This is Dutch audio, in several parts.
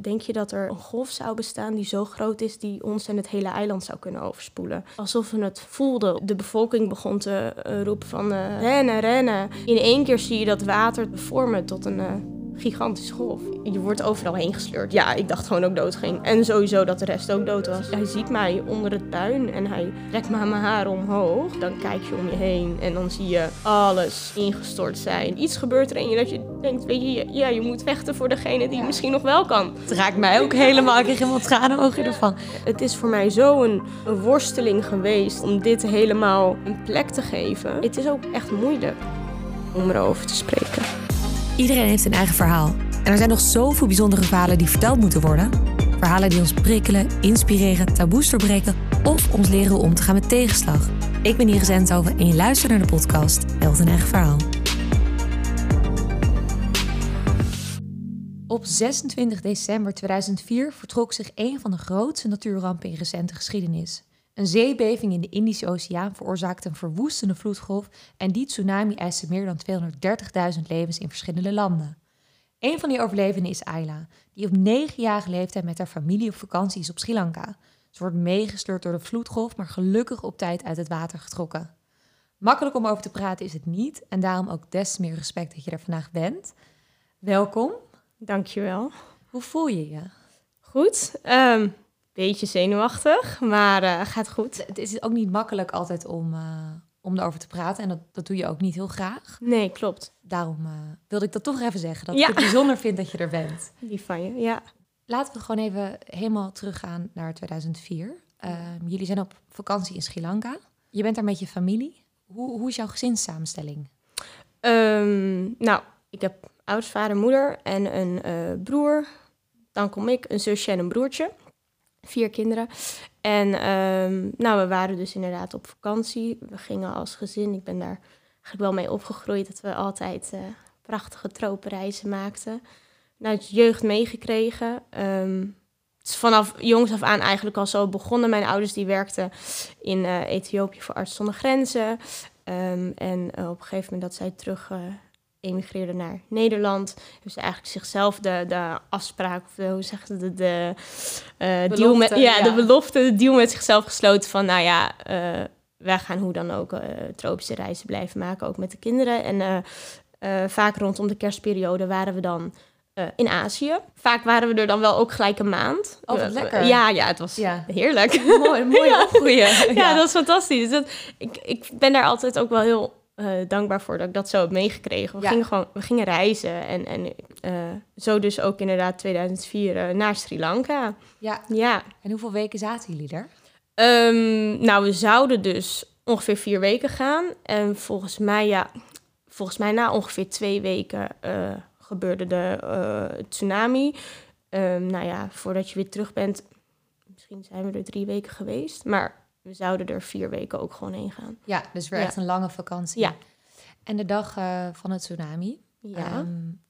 Denk je dat er een golf zou bestaan die zo groot is die ons en het hele eiland zou kunnen overspoelen? Alsof we het voelden. De bevolking begon te eh, roepen van uh, rennen, rennen. In één keer zie je dat water vormen tot een uh, gigantische golf. Je wordt overal heen gesleurd. Ja, ik dacht gewoon ook dood ging. En sowieso dat de rest ook dood was. Hij ziet mij onder het puin en hij trekt me aan mijn haar omhoog. Dan kijk je om je heen en dan zie je alles ingestort zijn. Iets gebeurt er en je dat je denkt, weet je, ja, je moet vechten voor degene die misschien nog wel kan. Het raakt mij ook helemaal. Ik kreeg helemaal tranen ogen ervan. Het is voor mij zo een, een worsteling geweest om dit helemaal een plek te geven. Het is ook echt moeilijk om erover te spreken. Iedereen heeft een eigen verhaal. En er zijn nog zoveel bijzondere verhalen die verteld moeten worden. Verhalen die ons prikkelen, inspireren, taboes doorbreken of ons leren om te gaan met tegenslag. Ik ben Iris Enthoven en je luistert naar de podcast Held een eigen verhaal. Op 26 december 2004 vertrok zich een van de grootste natuurrampen in recente geschiedenis. Een zeebeving in de Indische Oceaan veroorzaakte een verwoestende vloedgolf en die tsunami eiste meer dan 230.000 levens in verschillende landen. Een van die overlevenden is Ayla, die op negenjarige leeftijd met haar familie op vakantie is op Sri Lanka. Ze wordt meegesleurd door de vloedgolf, maar gelukkig op tijd uit het water getrokken. Makkelijk om over te praten is het niet en daarom ook des te meer respect dat je er vandaag bent. Welkom. Dankjewel. Hoe voel je je? Goed. Um, beetje zenuwachtig, maar uh, gaat goed. Het is ook niet makkelijk altijd om, uh, om erover te praten. En dat, dat doe je ook niet heel graag. Nee, klopt. Daarom uh, wilde ik dat toch even zeggen. Dat ja. ik het bijzonder vind dat je er bent. Lief van je, ja. Laten we gewoon even helemaal teruggaan naar 2004. Ehm, jullie zijn op vakantie in Sri Lanka. Je bent daar met je familie. Hoe, hoe is jouw gezinssamenstelling? Um, nou, ik heb ouders, vader, moeder en een broer. Dan kom ik, een zusje en een broertje vier kinderen. En um, nou, we waren dus inderdaad op vakantie. We gingen als gezin. Ik ben daar eigenlijk wel mee opgegroeid dat we altijd uh, prachtige tropenreizen maakten. Nou, het jeugd meegekregen. Um, het is vanaf jongs af aan eigenlijk al zo begonnen. Mijn ouders die werkten in uh, Ethiopië voor Arts zonder Grenzen. Um, en uh, op een gegeven moment dat zij terug emigreerde naar Nederland. Hebben ze eigenlijk zichzelf de, de afspraak, of de, hoe zeg je de, de uh, deal met, ja, de belofte, de deal met zichzelf gesloten van, nou ja, uh, wij gaan hoe dan ook uh, tropische reizen blijven maken, ook met de kinderen. En vaak rondom de kerstperiode waren we dan in Azië. Vaak waren we er dan wel ook gelijk een maand. Oh, wat lekker. ja, ja, het was ja. heerlijk. Mooi, mooi ja. opgroeien. Ja. ja, dat is fantastisch. Dus dat, ik, ik ben daar altijd ook wel heel uh, dankbaar voor dat ik dat zo heb meegekregen. We, ja. gingen, gewoon, we gingen reizen en, en uh, zo dus ook inderdaad 2004 uh, naar Sri Lanka. Ja. ja. En hoeveel weken zaten jullie er? Um, nou, we zouden dus ongeveer vier weken gaan. En volgens mij, ja, volgens mij na ongeveer twee weken gebeurde de tsunami. Um, nou ja, voordat je weer terug bent, misschien zijn we er drie weken geweest. Maar we zouden er vier weken ook gewoon heen gaan. Ja, dus weer echt een lange vakantie. Ja. En de dag uh, van het tsunami. Ja. Um,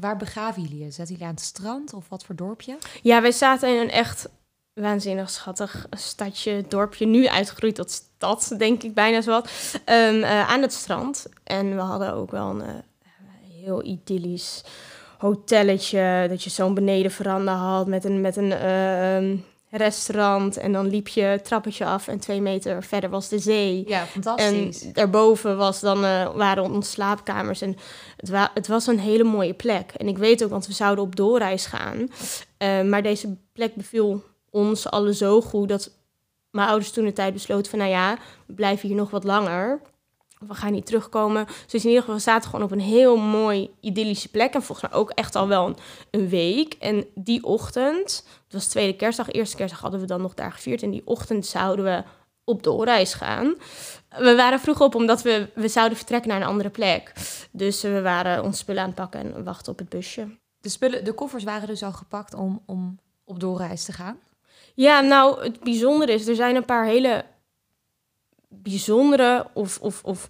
waar begaven jullie je? Zaten jullie aan het strand of wat voor dorpje? Ja, wij zaten in een echt waanzinnig schattig stadje, dorpje. Nu uitgegroeid tot stad, denk ik bijna zo wat. Um, uh, aan het strand. En we hadden ook wel een uh, heel idyllisch hotelletje. Dat je zo'n beneden veranda had met een, met een uh, restaurant. En dan liep je het trappetje af en twee meter verder was de zee. Ja, fantastisch. En daarboven was dan, uh, waren onze slaapkamers. En het, wa het, was een hele mooie plek. En ik weet ook, want we zouden op doorreis gaan. Uh, maar deze plek beviel ons allen zo goed dat mijn ouders toen de tijd besloten van... nou ja, we blijven hier nog wat langer we gaan niet terugkomen. Dus in ieder geval, we zaten gewoon op een heel mooi idyllische plek. En volgens mij ook echt al wel een, een, week. En die ochtend, het was tweede kerstdag, eerste kerstdag hadden we dan nog daar gevierd. En die ochtend zouden we op doorreis gaan. We waren vroeg op omdat we, we zouden vertrekken naar een andere plek. Dus we waren ons spullen aan het pakken en wachten op het busje. De, spullen, de koffers waren dus al gepakt om, om op doorreis te gaan? Ja, nou, het bijzondere is, er zijn een paar hele bijzondere of, of, of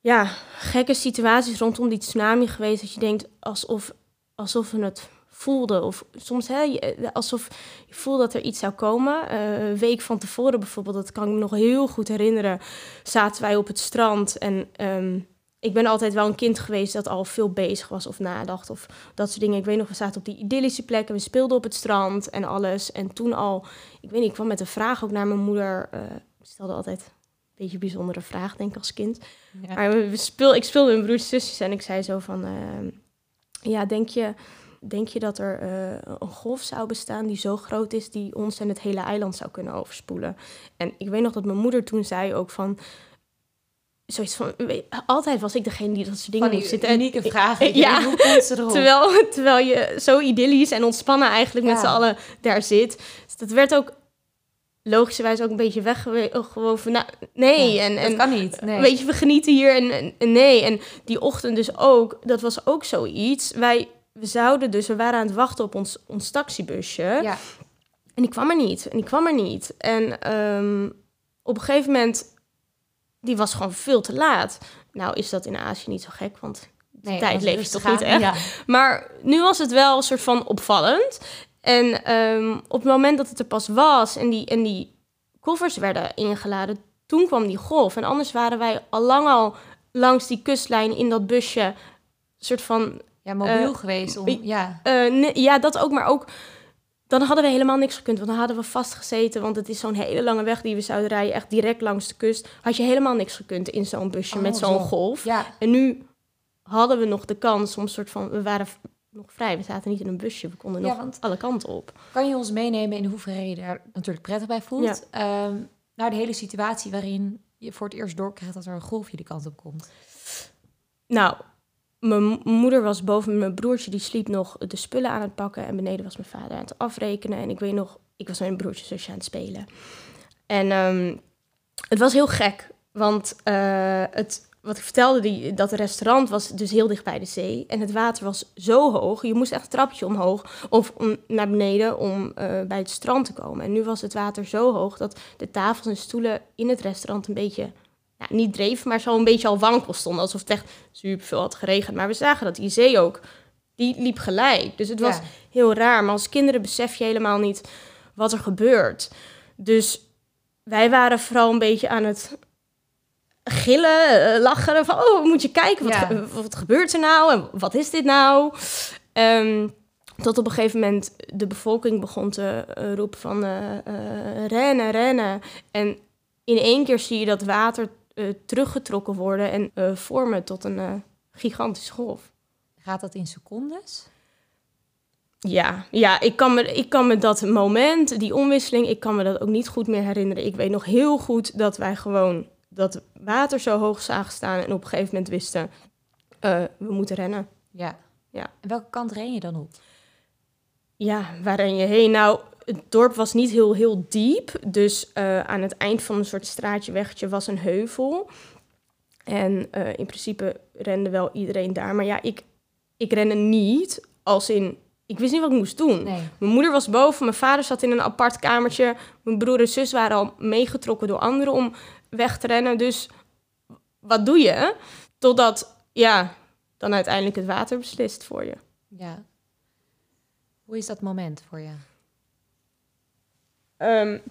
ja, gekke situaties rondom die tsunami geweest. Dat je denkt alsof, alsof we het voelden. Of soms hè, alsof je voelt dat er iets zou komen. Uh, een week van tevoren bijvoorbeeld, dat kan ik me nog heel goed herinneren. Zaten wij op het strand en um, ik ben altijd wel een kind geweest dat al veel bezig was of nadacht of dat soort dingen. Ik weet nog, we zaten op die idyllische plek en we speelden op het strand en alles. En toen al, ik weet niet, ik kwam met een vraag ook naar mijn moeder. Ik stelde altijd een beetje een bijzondere vraag, denk ik, als kind. Ja. Maar we speel, ik speelde met mijn broers en zusjes en ik zei zo van... Uh, ja, denk je, denk je dat er uh, een golf zou bestaan die zo groot is... die ons en het hele eiland zou kunnen overspoelen? En ik weet nog dat mijn moeder toen zei ook van zoiets van, altijd was ik degene die dat soort dingen moest zitten. unieke vragen. Ja, terwijl, terwijl je zo idyllisch en ontspannen eigenlijk met z'n allen daar zit. Dus dat werd ook logischerwijs ook een beetje weggewoven. Nou, nee, en, en dat kan niet. Nee. Weet je, we genieten hier en, en, nee. En die ochtend dus ook, dat was ook zoiets. Wij we zouden dus, we waren aan het wachten op ons, ons taxibusje. Ja. En die kwam er niet. En die kwam er niet. En um, op een gegeven moment die was gewoon veel te laat. Nou is dat in Azië niet zo gek, want de tijd leeft toch niet echt. Maar nu was het wel een soort van opvallend. En ehm, op het moment dat het er pas was en die, en die koffers werden ingeladen, toen kwam die golf. En anders waren wij al lang al langs die kustlijn in dat busje, soort van... Ja, mobiel uh, geweest. Om, ja. Uh, ja, dat ook, maar ook dan hadden we helemaal niks gekund. Want dan hadden we vastgezeten. Want het is zo'n hele lange weg die we zouden rijden. Echt direct langs de kust. Had je helemaal niks gekund in zo'n busje met oh, zo'n golf. Ja. En nu hadden we nog de kans om soort van... We waren nog vrij. We zaten niet in een busje. We konden nog alle kanten op. Kan je ons meenemen in hoeverre je er natuurlijk prettig bij voelt? Ja. Um, naar de hele situatie waarin je voor het eerst doorkrijgt dat er een golfje de kant op komt. Nou, mijn moeder was boven mijn broertje, die sliep nog de spullen aan het pakken. En beneden was mijn vader aan het afrekenen. En ik weet nog, ik was met mijn broertje zusje aan het spelen. En um, het was heel gek, want uh, het, wat ik vertelde, die, dat restaurant was dus heel dicht bij de zee. En het water was zo hoog, je moest echt een trapje omhoog of om, naar beneden om uh, bij het strand te komen. En nu was het water zo hoog dat de tafels en stoelen in het restaurant een beetje ja, niet dreef, maar zo een beetje al wankel stonden. Alsof het echt super veel had geregend. Maar we zagen dat die zee ook, die liep gelijk. Dus het was heel raar. Maar als kinderen besef je helemaal niet wat er gebeurt. Dus wij waren vooral een beetje aan het gillen, uh, lachen. Van, oh, moet je kijken, wat, wat gebeurt er nou? En wat is dit nou? Um, tot op een gegeven moment de bevolking begon te uh, roepen van uh, rennen, rennen. En in één keer zie je dat water teruggetrokken worden en vormen tot een gigantische golf. Gaat dat in secondes? Ja, ja ik, kan me, ik kan me dat moment, die omwisseling, ik kan me dat ook niet goed meer herinneren. Ik weet nog heel goed dat wij gewoon dat water zo hoog zagen staan en op een gegeven moment wisten, we moeten rennen. Ja. ja. En welke kant ren je dan op? Ja, waar ren je heen? Nou, het dorp was niet heel, heel diep. Dus uh, aan het eind van een soort straatje, weggetje was een heuvel. En uh, in principe rende wel iedereen daar. Maar ja, ik, ik rende niet als in... Ik wist niet wat ik moest doen. Nee. Mijn moeder was boven, mijn vader zat in een apart kamertje. Mijn broer en zus waren al meegetrokken door anderen om weg te rennen. Dus wat doe je? Totdat, ja, dan uiteindelijk het water beslist voor je. Ja. Hoe is dat moment voor je? Um,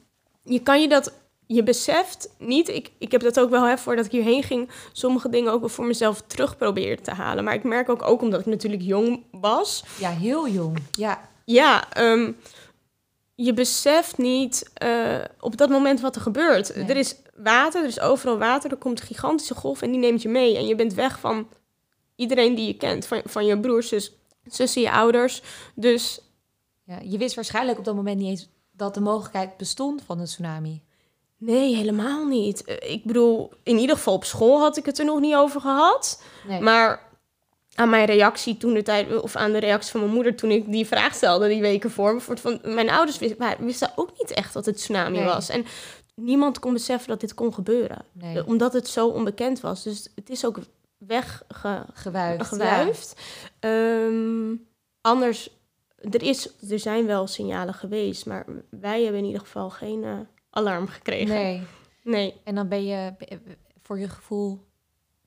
je kan je dat, je beseft niet, ik, ik heb dat ook wel, hè, voordat ik hierheen ging, sommige dingen ook wel voor mezelf terug proberen te halen. Maar ik merk ook, ook omdat ik natuurlijk jong was. Ja, heel jong, ja. Ja, um, je beseft niet uh, op dat moment wat er gebeurt. Er is water, er is overal water, er komt een gigantische golf en die neemt je mee. En je bent weg van iedereen die je kent, van, van je broers, zus, zussen, je ouders. Dus... Ja, je wist waarschijnlijk op dat moment niet eens dat de mogelijkheid bestond van een tsunami? Nee, helemaal niet. Eh, ik bedoel, in ieder geval op school had ik het er nog niet over gehad. Nee. Maar aan mijn reactie toen de tijd, of aan de reactie van mijn moeder toen ik die vraag stelde die weken voor, van mijn ouders wisten, wisten ook niet echt dat het tsunami was. En niemand kon beseffen dat dit kon gebeuren. Nee. Omdat het zo onbekend was. Dus het is ook weggewuifd. Ehm, anders er, is, er zijn wel signalen geweest, maar wij hebben in ieder geval geen uh, alarm gekregen. Nee. Nee. En dan ben je, voor je gevoel,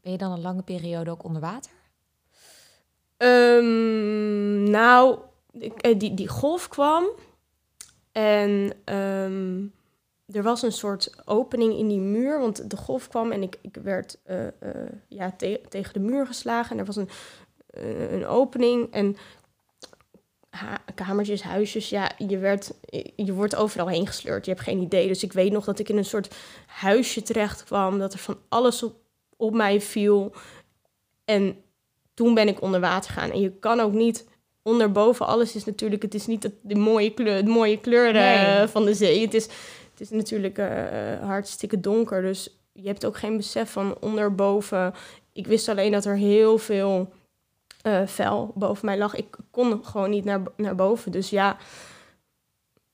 ben je dan een lange periode ook onder water? Um, nou, die, die golf kwam en um, er was een soort opening in die muur, want de golf kwam en ik, ik werd eh, eh, ja, te- tegen de muur geslagen. En er was een, eh, een opening en ha- kamertjes, huisjes, ja, je, werd, je wordt overal heen gesleurd. Je hebt geen idee. Dus ik weet nog dat ik in een soort huisje terecht kwam, dat er van alles op, op mij viel. En toen ben ik onder water gegaan. En je kan ook niet onderboven alles is natuurlijk, het is niet de mooie kleur, de mooie kleur Nee. van de zee. Het is, het is natuurlijk eh, hartstikke donker. Dus je hebt ook geen besef van onderboven. Ik wist alleen dat er heel veel eh vuil boven mij lag. Ik kon gewoon niet naar, naar boven. Dus ja,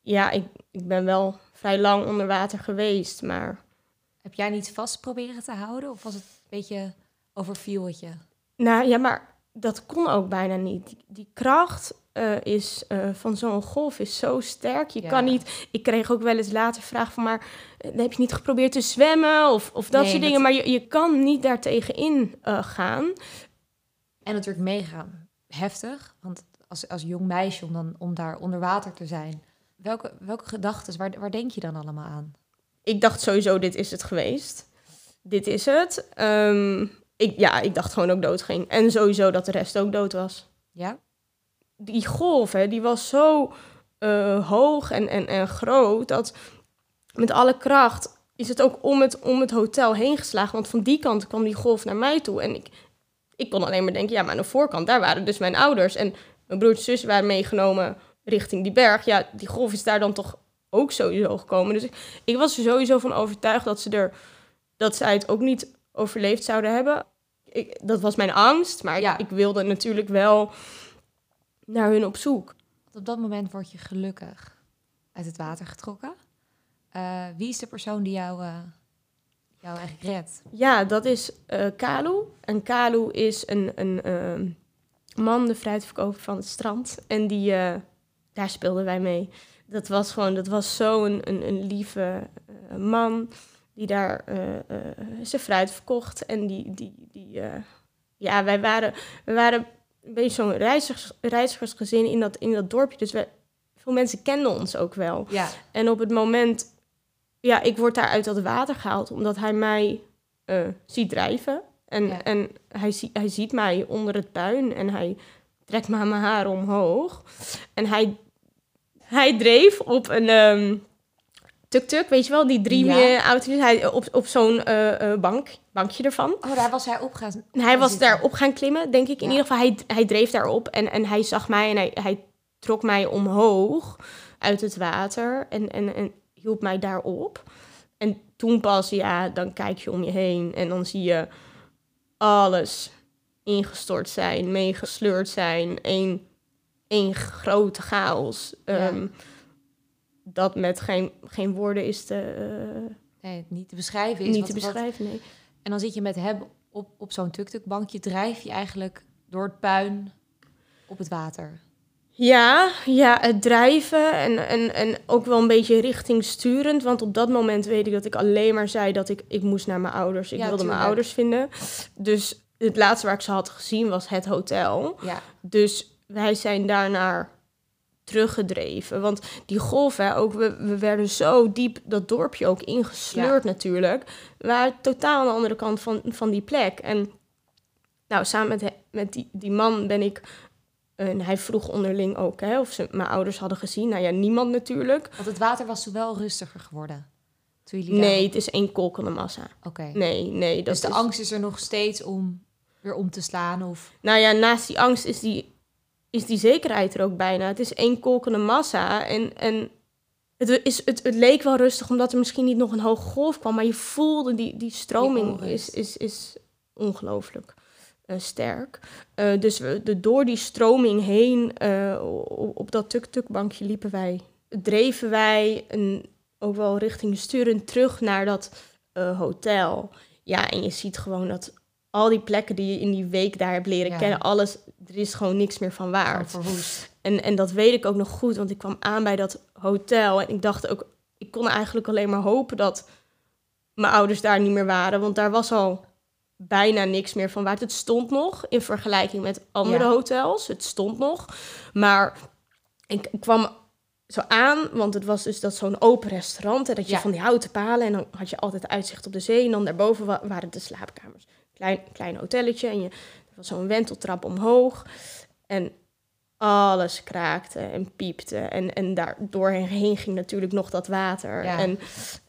ja ik, ik ben wel vrij lang onder water geweest. Maar Heb jij niet vast proberen te houden? Of was het een beetje overviel het je? Nou ja, maar dat kon ook bijna niet. Die, die kracht eh, is, eh, van zo'n golf is zo sterk. Je Ja. kan niet. Ik kreeg ook wel eens later vragen van, maar eh, heb je niet geprobeerd te zwemmen of, of dat Nee, soort dat- dingen? Maar je, je kan niet daartegen in gaan. En natuurlijk mega heftig. Want als, als jong meisje om, dan, om daar onder water te zijn. Welke, welke gedachten, waar, waar denk je dan allemaal aan? Ik dacht sowieso, dit is het geweest. Dit is het. Ehm, ik, ja, ik dacht gewoon ook dood ging. En sowieso dat de rest ook dood was. Ja? Die golf, hè, die was zo eh, hoog en, en, en groot dat met alle kracht is het ook om het, om het hotel heen geslagen. Want van die kant kwam die golf naar mij toe. En ik, ik kon alleen maar denken, ja, maar aan de voorkant, daar waren dus mijn ouders. En mijn broertje en zus waren meegenomen richting die berg. Ja, die golf is daar dan toch ook sowieso gekomen. Dus ik, ik was er sowieso van overtuigd dat ze, er, dat zij het ook niet overleefd zouden hebben. Ik, dat was mijn angst, maar Ja. ik wilde natuurlijk wel naar hun op zoek. Op dat moment word je gelukkig uit het water getrokken. Eh, wie is de persoon die jou, eh, jou eigenlijk redt? Ja, dat is eh Kalu. En Kalu is een, een ehm, man, de fruitverkoper van het strand. En die, daar speelden wij mee. Dat was gewoon, dat was zo'n een, een lieve man die daar zijn fruit verkocht. En die, die, die ja, wij waren, we waren een beetje zo'n reizigers, reizigersgezin in dat, in dat dorpje. Dus we, veel mensen kenden ons ook wel. Ja. En op het moment, ja, ik word daar uit dat water gehaald omdat hij mij eh, ziet drijven. En, Ja. en hij, zie, hij ziet mij onder het puin en hij trekt me aan mijn haar omhoog. En hij, hij dreef op een ehm tuk-tuk, weet je wel, die drie Ja. ja. auto's. Hij, op, op zo'n eh, eh, bank, bankje ervan. Oh, daar was hij op gaan hij was zitten. daarop gaan klimmen, denk ik. In Ja. ieder geval, hij, hij dreef daarop en, en hij zag mij en hij, hij trok mij omhoog uit het water en, en, en hielp mij daarop. En toen pas, ja, dan kijk je om je heen en dan zie je alles ingestort zijn, meegesleurd zijn, één, één grote chaos. Ja. Ehm, dat met geen, geen woorden is te, eh, Nee, niet te beschrijven is. niet te wat- beschrijven. Nee. En dan zit je met hem op, op zo'n tuk-tuk-bankje, drijf je eigenlijk door het puin op het water. Ja, ja, het drijven en, en, en ook wel een beetje richtingsturend. Want op dat moment weet ik dat ik alleen maar zei dat ik, ik moest naar mijn ouders. Ik Ja, wilde mijn ouders vinden. Dus het laatste waar ik ze had gezien was het hotel. Ja, Dus wij zijn daarnaar teruggedreven. Want die golf, hè, ook, we, we werden zo diep dat dorpje ook ingesleurd natuurlijk. We waren totaal aan de andere kant van, van die plek. En nou, samen met, met die, die man ben ik... En hij vroeg onderling ook hè, of ze mijn ouders hadden gezien. Nou ja, niemand natuurlijk. want het water was wel rustiger geworden. Toen jullie Nee, daar... het is één kolkende massa. Oké. Nee, nee. Dat Dus de is... angst is er nog steeds om weer om te slaan of... Nou ja, naast die angst is die, is die zekerheid er ook bijna. Het is één kolkende massa. En, en het, is, het, het leek wel rustig omdat er misschien niet nog een hoge golf kwam. Maar je voelde die, die stroming is, is, is ongelooflijk eh, sterk. Eh, dus we, de, door die stroming heen eh, op, op dat tuk-tuk-bankje liepen wij. Dreven wij een, ook wel richting sturen terug naar dat hotel. Ja, en je ziet gewoon dat al die plekken die je in die week daar hebt leren Ja. kennen, alles, er is gewoon niks meer van waard. En, en dat weet ik ook nog goed, want ik kwam aan bij dat hotel en ik dacht ook, ik kon eigenlijk alleen maar hopen dat mijn ouders daar niet meer waren, want daar was al bijna niks meer van waard. Het stond nog in vergelijking met andere Ja. hotels, het stond nog, maar ik, ik kwam zo aan, want het was dus dat zo'n open restaurant. En dat je Ja. van die houten palen en dan had je altijd uitzicht op de zee. En dan daarboven wa- waren de slaapkamers. Klein, klein hotelletje en je, er was zo'n wenteltrap omhoog. En alles kraakte en piepte. En, en daar doorheen ging natuurlijk nog dat water. Ja. En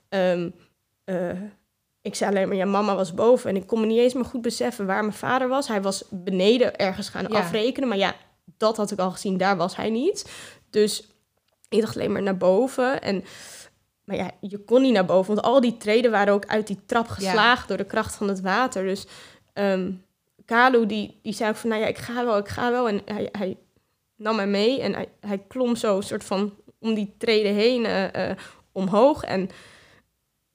ehm, eh, ik zei alleen maar, ja, mama was boven. En ik kon me niet eens meer goed beseffen waar mijn vader was. Hij was beneden ergens gaan Ja. afrekenen. Maar ja, dat had ik al gezien, daar was hij niet. Dus ik dacht alleen maar naar boven. En, maar ja, je kon niet naar boven. Want al die treden waren ook uit die trap geslagen door de kracht van het water. Dus ehm Kalu, die, die zei ook van, nou ja, ik ga wel, ik ga wel. En hij, hij nam mij mee en hij, hij klom zo soort van om die treden heen eh, eh, omhoog. En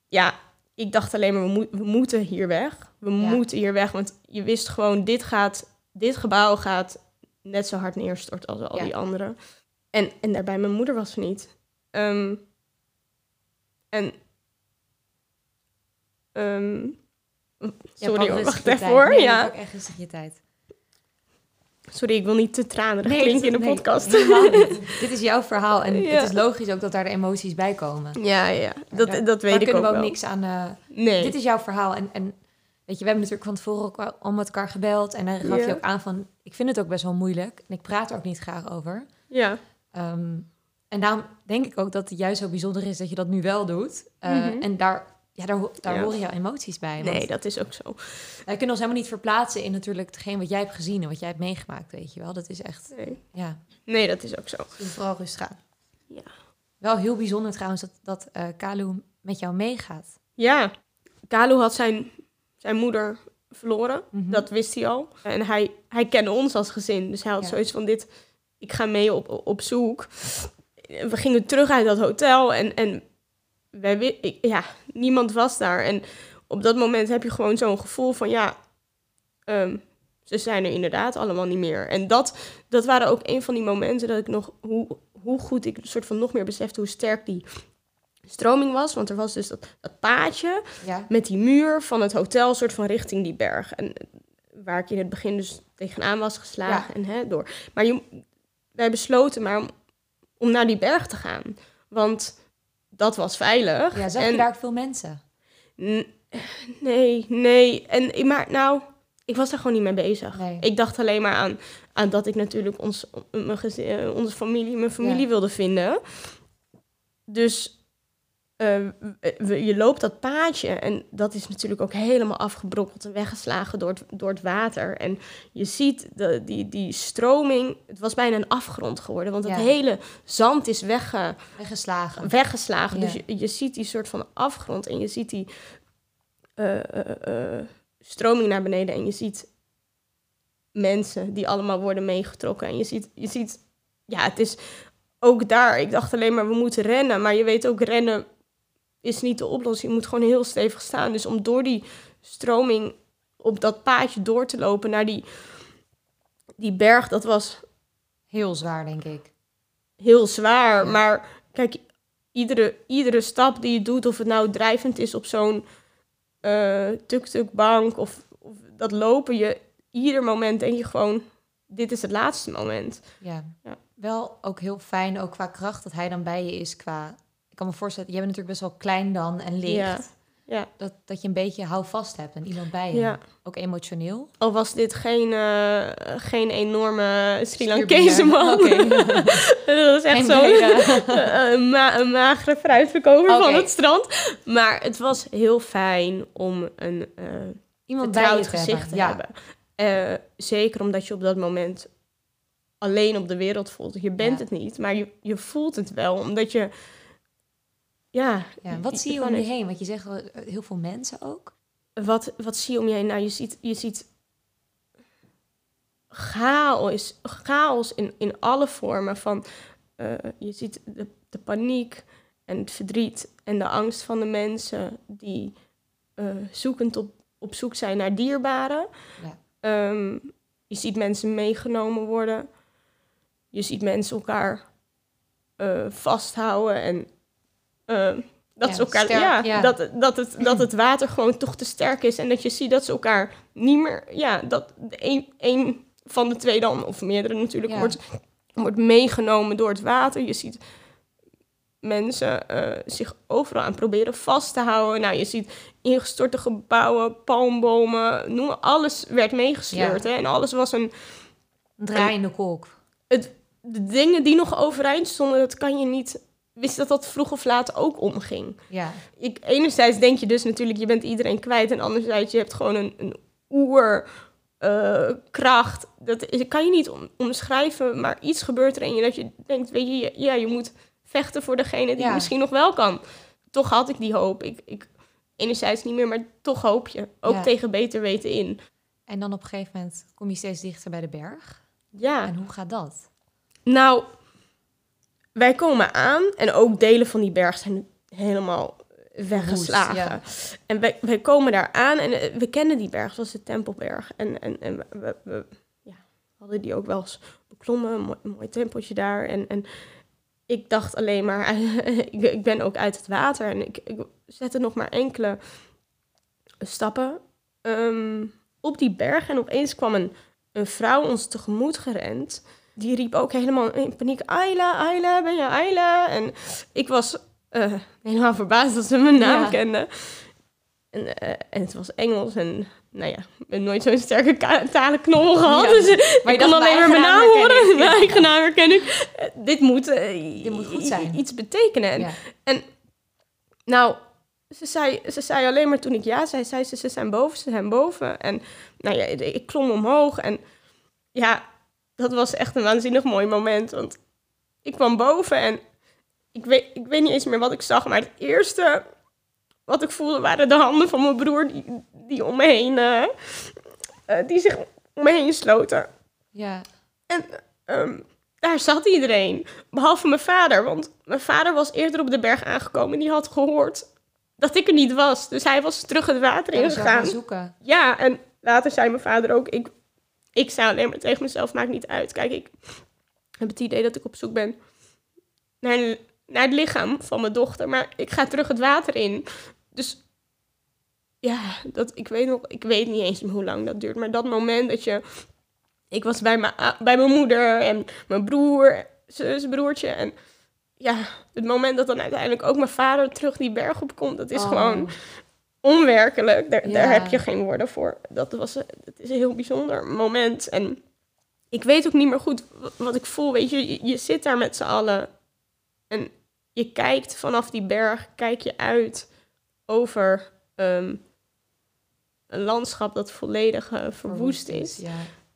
ja, ik dacht alleen maar, we, moet- we moeten hier weg. We Ja. moeten hier weg, want je wist gewoon, dit, gaat, dit gebouw gaat net zo hard neerstorten als al Ja. die andere. En, en daarbij, mijn moeder was er niet. Ehm, en... ehm, sorry hoor, wacht hoor. Nee, ja. pak echt rustig je tijd. Sorry, ik wil niet te tranerig Nee, klinken in de nee, podcast. Dit is jouw verhaal en Ja. het is logisch ook dat daar de emoties bij komen. Ja, ja, dat, daar- dat weet Daar ik kunnen ook we ook wel. niks aan... eh, Nee. Dit is jouw verhaal en, en weet je, we hebben natuurlijk van tevoren ook om met elkaar gebeld en dan gaf Ja. je ook aan van, ik vind het ook best wel moeilijk en ik praat er ook niet graag over. Ja. Ehm, en daarom denk ik ook dat het juist zo bijzonder is dat je dat nu wel doet. Eh, Mhm. En daar, ja, daar, daar Ja. horen jouw emoties bij. Want Nee, dat is ook zo. wij kunnen ons helemaal niet verplaatsen in natuurlijk hetgeen wat jij hebt gezien en wat jij hebt meegemaakt, weet je wel. Dat is echt, Nee. ja, nee, dat is ook zo. dus vooral rustig aan. Ja. Wel heel bijzonder trouwens dat, dat eh Kalu met jou meegaat. Ja, Kalu had zijn, zijn moeder verloren. Mhm. Dat wist hij al. En hij, hij kende ons als gezin. Dus hij had Ja. zoiets van dit, ik ga mee op, op zoek. We gingen terug uit dat hotel en, en wij, wi- ik, ja, niemand was daar. En op dat moment heb je gewoon zo'n gevoel van ja, ehm, ze zijn er inderdaad allemaal niet meer. En dat, dat waren ook een van die momenten dat ik nog, hoe, hoe goed ik soort van nog meer besefte hoe sterk die stroming was. Want er was dus dat, dat paadje Ja, met die muur van het hotel soort van richting die berg. En waar ik in het begin dus tegenaan was geslagen en hè, door. Maar je, wij besloten maar om, om naar die berg te gaan. Want dat was veilig. ja zag en, je daar ook veel mensen? N- Nee, nee. En, maar nou, ik was daar gewoon niet mee bezig. Nee. Ik dacht alleen maar aan, aan dat ik natuurlijk ons, mijn gezin, eh, onze familie, mijn familie Ja. wilde vinden. Dus eh, we- je loopt dat paadje en dat is natuurlijk ook helemaal afgebrokkeld en weggeslagen door het, door het water. En je ziet de, die, die stroming, het was bijna een afgrond geworden, want het Ja. hele zand is wegge, Weggeslagen. weggeslagen. Dus je, je ziet die soort van afgrond en je ziet die eh, eh, eh, stroming naar beneden en je ziet mensen die allemaal worden meegetrokken. En je ziet, je ziet, ja, het is ook daar. Ik dacht alleen maar, we moeten rennen. Maar je weet ook, rennen is niet de oplossing. Je moet gewoon heel stevig staan. Dus om door die stroming op dat paadje door te lopen naar die, die berg, dat was Heel zwaar, denk ik. heel zwaar. Ja. Maar kijk, iedere, iedere stap die je doet, of het nou drijvend is op zo'n eh tuk-tuk-bank of, of dat lopen, je, ieder moment denk je gewoon, dit is het laatste moment. Ja. Ja. Wel ook heel fijn, ook qua kracht, dat hij dan bij je is qua... Ik kan me voorstellen, jij bent natuurlijk best wel klein dan en licht. Ja. Ja. Dat, dat je een beetje houvast hebt en iemand bij je. Ja. Ook emotioneel. Al was dit geen, eh, geen enorme Sri. Lankese man. Dat was echt zo'n een, ma- een magere fruitverkoper van het strand. Maar het was heel fijn om een... eh, Iemand bij je te gezicht hebben. te ja. hebben. Eh, zeker omdat je op dat moment alleen op de wereld voelt. Je bent Ja. het niet, maar je, je voelt het wel. Omdat je... Ja, Ja, wat zie je om je heen? Want je zegt wel, eh, heel veel mensen ook. Wat, wat zie je om je heen? Nou, je ziet, je ziet chaos, chaos in, in alle vormen. Van, eh, je ziet de, de paniek en het verdriet en de angst van de mensen die eh, zoekend op, op zoek zijn naar dierbaren. Ja. Ehm, je ziet mensen meegenomen worden. Je ziet mensen elkaar eh, vasthouden en eh, dat Ja, ze elkaar sterk, ja, ja. Dat, dat, het, dat het water gewoon toch te sterk is en dat je ziet dat ze elkaar niet meer ja dat een, een van de twee dan of meerdere natuurlijk Ja. wordt wordt meegenomen door het water. Je ziet mensen eh, zich overal aan proberen vast te houden. Nou, je ziet ingestorte gebouwen, palmbomen, noem maar, alles werd meegesleurd. Hè? En alles was een... Een draaiende kolk. Het, de dingen die nog overeind stonden, dat kan je niet... Wist dat dat vroeg of laat ook omging. Ja. Ik, enerzijds denk je dus natuurlijk, je bent iedereen kwijt. En anderzijds, je hebt gewoon een, een oer eh, kracht. Dat is, kan je niet om, omschrijven, maar iets gebeurt er in je dat je denkt, weet je, ja, je moet vechten voor degene die Ja. misschien nog wel kan. Toch had ik die hoop. Ik, ik, enerzijds niet meer, maar toch hoop je. Ook Ja. tegen beter weten in. En dan op een gegeven moment kom je steeds dichter bij de berg. Ja. En hoe gaat dat? Nou, wij komen aan en ook delen van die berg zijn helemaal weggeslagen. ja. En wij, wij komen daar aan en eh, we kennen die berg, dat was de Tempelberg. En, en, en we, we, we- ja, hadden die ook wel eens beklommen, een mooi, een mooi tempeltje daar. En, en ik dacht alleen maar, ik, ik ben ook uit het water en ik, ik zette nog maar enkele stappen ehm, op die berg. En opeens kwam een, een vrouw ons tegemoet gerend. Die riep ook helemaal in paniek, Ayla, Ayla, ben je Ayla? En ik was eh, helemaal verbaasd dat ze mijn naam Ja. kende. En, eh, en het was Engels en nou ja, ik heb nooit zo'n sterke talenknobbel gehad. Ja, dus eh, maar je ik kon dacht, alleen maar mijn naam horen. ik. Mijn eigen naam herken ik. Eh, dit moet, eh, Dit moet goed zijn. iets betekenen. En Ja. nou, ze zei, ze zei alleen maar toen ik ja zei, zei ze, ze zijn boven, ze zijn boven. En nou ja, ik klom omhoog en ja, dat was echt een waanzinnig mooi moment. Want ik kwam boven en ik weet, ik weet niet eens meer wat ik zag, maar het eerste wat ik voelde waren de handen van mijn broer die, die om me heen, eh, eh, die zich om me heen sloten. Ja. En ehm, daar zat iedereen, behalve mijn vader. Want mijn vader was eerder op de berg aangekomen. Die had gehoord dat ik er niet was. Dus hij was terug het water Ja, dus ingegaan. zoeken. Ja, en later zei mijn vader ook... Ik, ik zei alleen maar tegen mezelf, maakt niet uit. Kijk, ik heb het idee dat ik op zoek ben naar, naar het lichaam van mijn dochter. Maar ik ga terug het water in. Dus ja, dat, ik, weet nog, ik weet niet eens hoe lang dat duurt. Maar dat moment dat je... Ik was bij mijn, bij mijn moeder en mijn broer, zus, broertje. En ja, het moment dat dan uiteindelijk ook mijn vader terug die berg op komt... Dat is Oh. gewoon onwerkelijk. Daar, daar heb je geen woorden voor. Dat was een- het is een heel bijzonder moment. En ik weet ook niet meer goed wa- wat ik voel. Weet je, je, je zit daar met z'n allen. En je kijkt vanaf die berg, kijk je uit over ehm, een landschap dat volledig eh, verwoest is. Ja.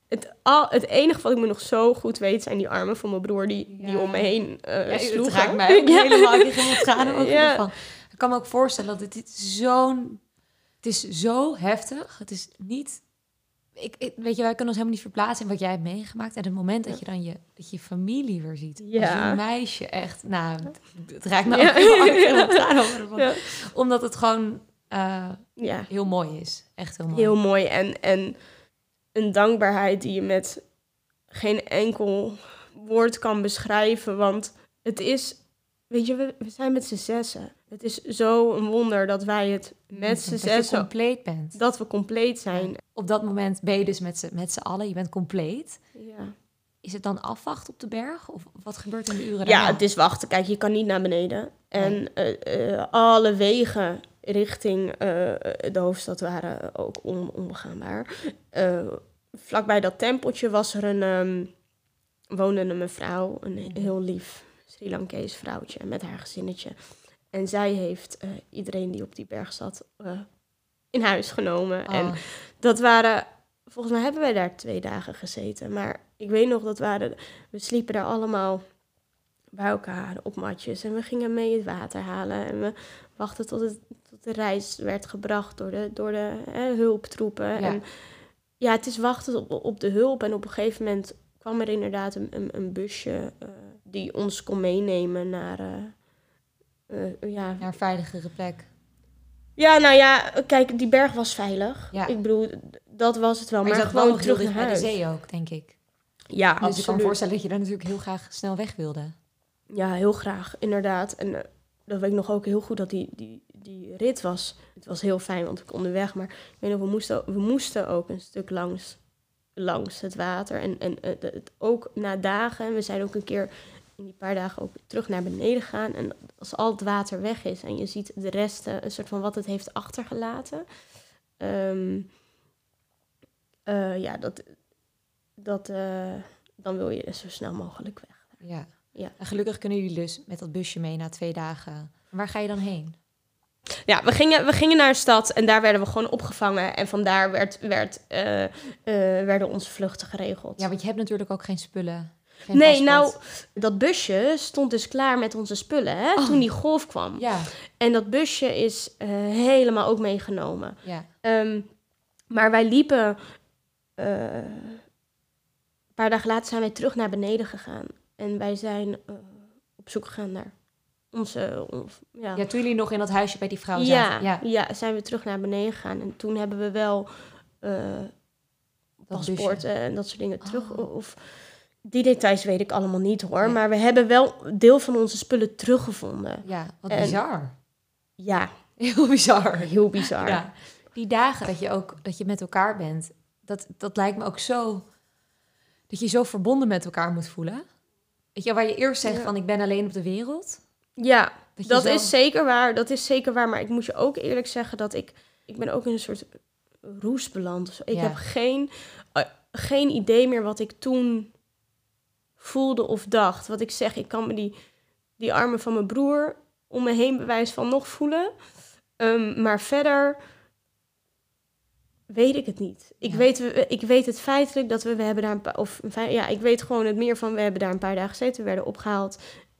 Het, al, het enige wat ik me nog zo goed weet zijn die armen van mijn broer die, die om me heen eh Ja, het sloegen. raakt mij helemaal. Ik tranen Ja. Ik kan me ook voorstellen dat dit zo'n... Het is zo heftig. Het is niet... Ik, ik- weet je, wij kunnen ons helemaal niet verplaatsen in wat jij hebt meegemaakt. En het moment dat je dan je, dat je familie weer ziet. Als Ja. een meisje echt... Nou, het, raakt me Ja. ook helemaal. Ja. Omdat het gewoon eh, ja. heel mooi is. Echt heel mooi. Heel mooi. En, en een dankbaarheid die je met geen enkel woord kan beschrijven. Want het is, weet je, we, we zijn met z'n zessen. Het is zo een wonder dat wij het met z'n zessen, compleet bent. dat we compleet zijn. Op dat moment ben je dus met z'n met z'n allen. Je bent compleet. Ja. Is het dan afwachten op de berg? Of wat gebeurt in de uren Ja, daarna? het is wachten. Kijk, je kan niet naar beneden. En eh, eh, alle wegen richting eh, de hoofdstad waren ook on, onbegaanbaar. Vlakbij dat tempeltje was er een, ehm, woonde een mevrouw, een he- heel lief Sri Lankees vrouwtje met haar gezinnetje. En zij heeft eh, iedereen die op die berg zat eh, in huis genomen. En Oh. dat waren, volgens mij hebben wij daar twee dagen gezeten. Maar ik weet nog, dat waren, we sliepen daar allemaal bij elkaar op matjes. En we gingen mee het water halen. En we wachten tot, het, tot de reis werd gebracht door de, door de hè, hulptroepen. Ja. En ja, het is wachten op, op de hulp. En op een gegeven moment kwam er inderdaad een, een, een busje eh, die ons kon meenemen naar... eh, eh, ja, Naar een veiligere plek. ja, nou ja, kijk, die berg was veilig. Ja. Ik bedoel, dat was het wel. Maar Maar, je wel gewoon heel terug naar bij de zee ook, denk ik. Ja, Dus ik kan me voorstellen dat je daar natuurlijk heel graag snel weg wilde. Ja, heel graag, inderdaad. En eh, dat weet ik nog ook heel goed dat die, die, die rit was. Het was heel fijn, want we konden weg. Maar ik weet nog, we moesten, we moesten ook een stuk langs, langs het water. En, en het ook na dagen. En we zijn ook een keer in die paar dagen ook terug naar beneden gaan. En als al het water weg is en je ziet de resten, een soort van wat het heeft achtergelaten. ehm, eh, ja, dat, dat, eh, dan wil je zo snel mogelijk weg. Ja. Ja. En gelukkig kunnen jullie dus met dat busje mee na twee dagen. Waar ga je dan heen? Ja, we gingen, we gingen naar een stad en daar werden we gewoon opgevangen. En vandaar werd, werd, eh, werden onze vluchten geregeld. Ja, want je hebt natuurlijk ook geen spullen. Geen nee, paspoort. nou, dat busje stond dus klaar met onze spullen hè, Oh. toen die golf kwam. Ja, En dat busje is eh, helemaal ook meegenomen. ja. Ehm, maar wij liepen. eh, een paar dagen later zijn wij terug naar beneden gegaan. En wij zijn eh, op zoek gegaan naar onze. ons- ja. Ja, toen jullie nog in dat huisje bij die vrouw zaten. Ja, ja. zijn we terug naar beneden gegaan. En toen hebben we wel paspoorten busje. en dat soort dingen terug. Oh. Of, die details weet ik allemaal niet hoor. Nee. Maar we hebben wel deel van onze spullen teruggevonden. Ja, wat En- bizar. Ja, Heel bizar. heel bizar. Ja. Die dagen dat je ook dat je met elkaar bent, dat, dat lijkt me ook zo. Dat je zo verbonden met elkaar moet voelen. Weet je, waar je eerst zegt Ja. van ik ben alleen op de wereld. Ja, Dat, je Dat zo- is zeker waar, dat is zeker waar. Maar ik moet je ook eerlijk zeggen dat ik... Ik ben ook in een soort roes beland. Ik Ja. heb geen, eh, geen idee meer wat ik toen voelde of dacht. Wat ik zeg, ik kan me die, die armen van mijn broer om me heen bewijs van nog voelen. Ehm, maar verder weet ik het niet. Ik, Ja. weet, we- ik weet het feitelijk dat we, we hebben daar een paar... Of, ja, ik weet gewoon het meer van, we hebben daar een paar dagen gezeten. We werden opgehaald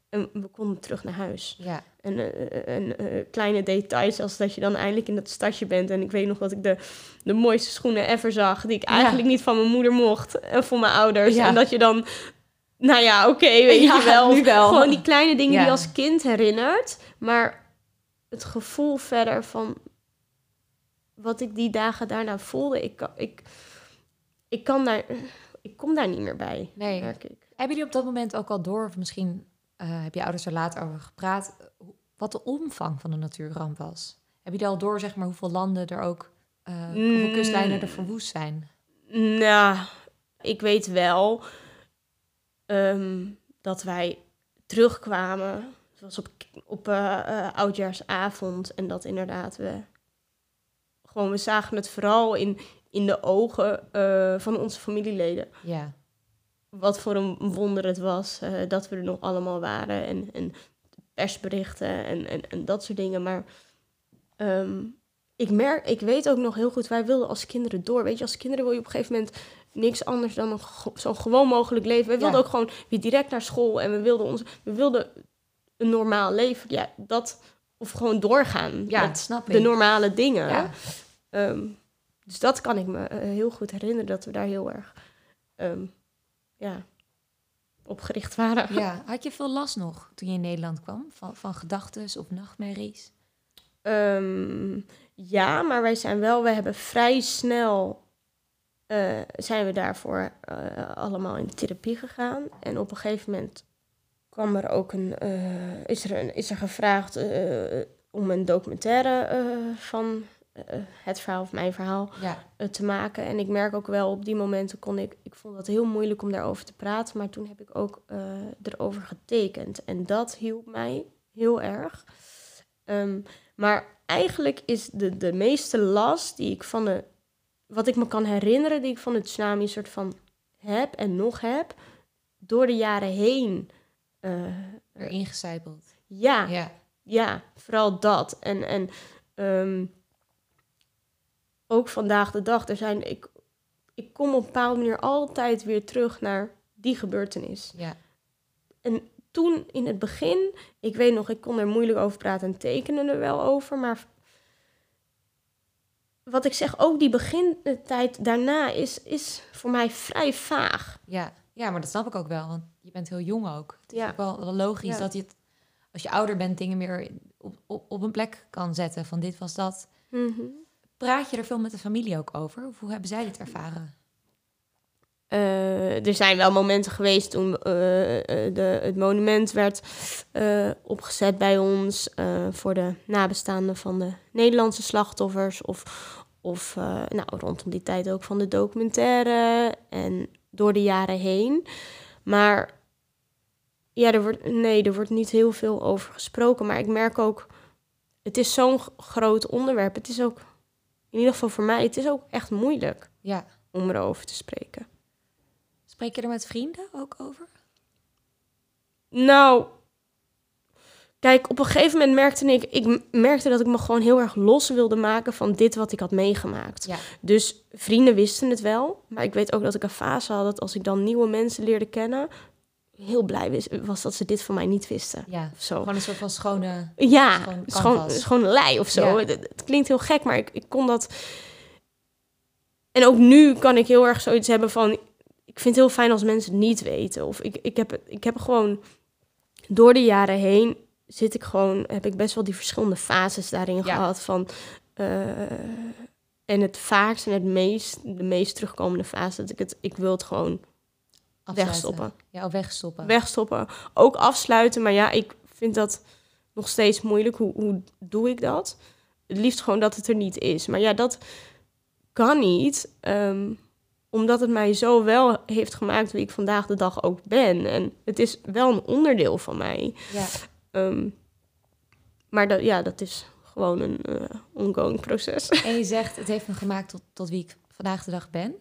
en we konden terug naar huis. Ja, En, en eh, kleine details als dat je dan eindelijk in dat stadje bent. En ik weet nog dat ik de, de mooiste schoenen ever zag. Die ik Ja. eigenlijk niet van mijn moeder mocht. En van mijn ouders. Ja. En dat je dan... Nou ja, oké, weet Ja, je wel. wel. Gewoon die kleine dingen die Ja. je als kind herinnert. Maar het gevoel verder van... Wat ik die dagen daarna voelde. Ik, kan- ik, ik kan daar... Ik kom daar niet meer bij, nee. merk ik. Hebben jullie op dat moment ook al door, of misschien eh, heb je ouders er later over gepraat, wat de omvang van de natuurramp was? Hebben jullie al door, zeg maar, hoeveel landen er ook, eh, hoeveel Mm. kustlijnen er verwoest zijn? Nou, ik weet wel ehm, dat wij terugkwamen. Het was op, op eh, eh, oudjaarsavond. En dat inderdaad we... Gewoon, we zagen het vooral in, in de ogen eh, van onze familieleden. Ja, Wat voor een wonder het was dat we er nog allemaal waren. En, en persberichten en, en, en dat soort dingen. Maar ehm, ik, merk, ik weet ook nog heel goed, wij wilden als kinderen door. Weet je, als kinderen wil je op een gegeven moment niks anders dan een zo gewoon mogelijk leven. Wij wilden Ja. ook gewoon weer direct naar school. En we wilden, ons, we wilden een normaal leven. Ja, dat, of gewoon doorgaan ja met dat snap ik. de normale dingen. ja. Ehm, dus dat kan ik me eh, heel goed herinneren, dat we daar heel erg ehm, ja, op gericht waren. ja, had je veel last nog toen je in Nederland kwam? Van, van gedachten of nachtmerries? Ehm, ja, maar wij zijn wel, we hebben vrij snel, eh, zijn we daarvoor eh, allemaal in therapie gegaan. En op een gegeven moment kwam er ook een, eh, is, er een is er gevraagd om een documentaire van het verhaal of mijn verhaal Ja, te maken. En ik merk ook wel, op die momenten kon ik... Ik vond het heel moeilijk om daarover te praten. Maar toen heb ik ook erover getekend. En dat hielp mij heel erg. Ehm, maar eigenlijk is de, de meeste last die ik van de... Wat ik me kan herinneren, die ik van de tsunami soort van heb en nog heb... Door de jaren heen... eh, erin gecijpeld. ja, Ja, ja, vooral dat. En, en ehm, ook vandaag de dag, er zijn, ik, ik kom op een bepaalde manier altijd weer terug naar die gebeurtenis. ja, Toen in het begin, ik weet nog, ik kon er moeilijk over praten en tekenen er wel over, maar wat ik zeg, ook die begintijd daarna is, is voor mij vrij vaag. ja. Ja, maar dat snap ik ook wel, want je bent heel jong ook. Het is Ja. ook wel, wel logisch Ja. dat je het, als je ouder bent, dingen meer op, op, op een plek kan zetten. Van dit was dat. Mhm. Praat je er veel met de familie ook over? Of hoe hebben zij dit ervaren? Eh, er zijn wel momenten geweest toen eh, eh, de, het monument werd opgezet bij ons voor de nabestaanden van de Nederlandse slachtoffers. Of, of eh, nou, rondom die tijd ook van de documentaire en door de jaren heen. Maar Ja, er wordt, nee, er wordt niet heel veel over gesproken. Maar ik merk ook, het is zo'n groot onderwerp. Het is ook, in ieder geval voor mij, het is ook echt moeilijk Ja. om erover te spreken. Spreek je er met vrienden ook over? Nou, kijk, op een gegeven moment merkte ik, ik merkte dat ik me gewoon heel erg los wilde maken van dit wat ik had meegemaakt. Ja. Dus vrienden wisten het wel, maar ik weet ook dat ik een fase had dat als ik dan nieuwe mensen leerde kennen, heel blij was, dat ze dit van mij niet wisten. Ja. Of zo. Gewoon een soort van schone... Ja, is gewoon een lei of zo. Ja. Het, het klinkt heel gek, maar ik, ik kon dat. En ook nu kan ik heel erg zoiets hebben van. Ik vind het heel fijn als mensen het niet weten. Of ik, ik, heb, ik heb gewoon. Door de jaren heen zit ik gewoon. Heb ik best wel die verschillende fases daarin Ja. gehad. Van. eh, en het vaakst en het meest. De meest terugkomende fase. Dat ik het. Ik wil het gewoon afsluiten. wegstoppen Ja, wegstoppen. wegstoppen. Ook afsluiten. Maar ja, ik vind dat nog steeds moeilijk. Hoe, hoe doe ik dat? Het liefst gewoon dat het er niet is. Maar ja, dat kan niet. ehm, omdat het mij zo wel heeft gemaakt wie ik vandaag de dag ook ben. En het is wel een onderdeel van mij. Ja. Ehm, maar dat, ja, dat is gewoon een eh, ongoing proces. En je zegt, het heeft me gemaakt tot, tot wie ik vandaag de dag ben.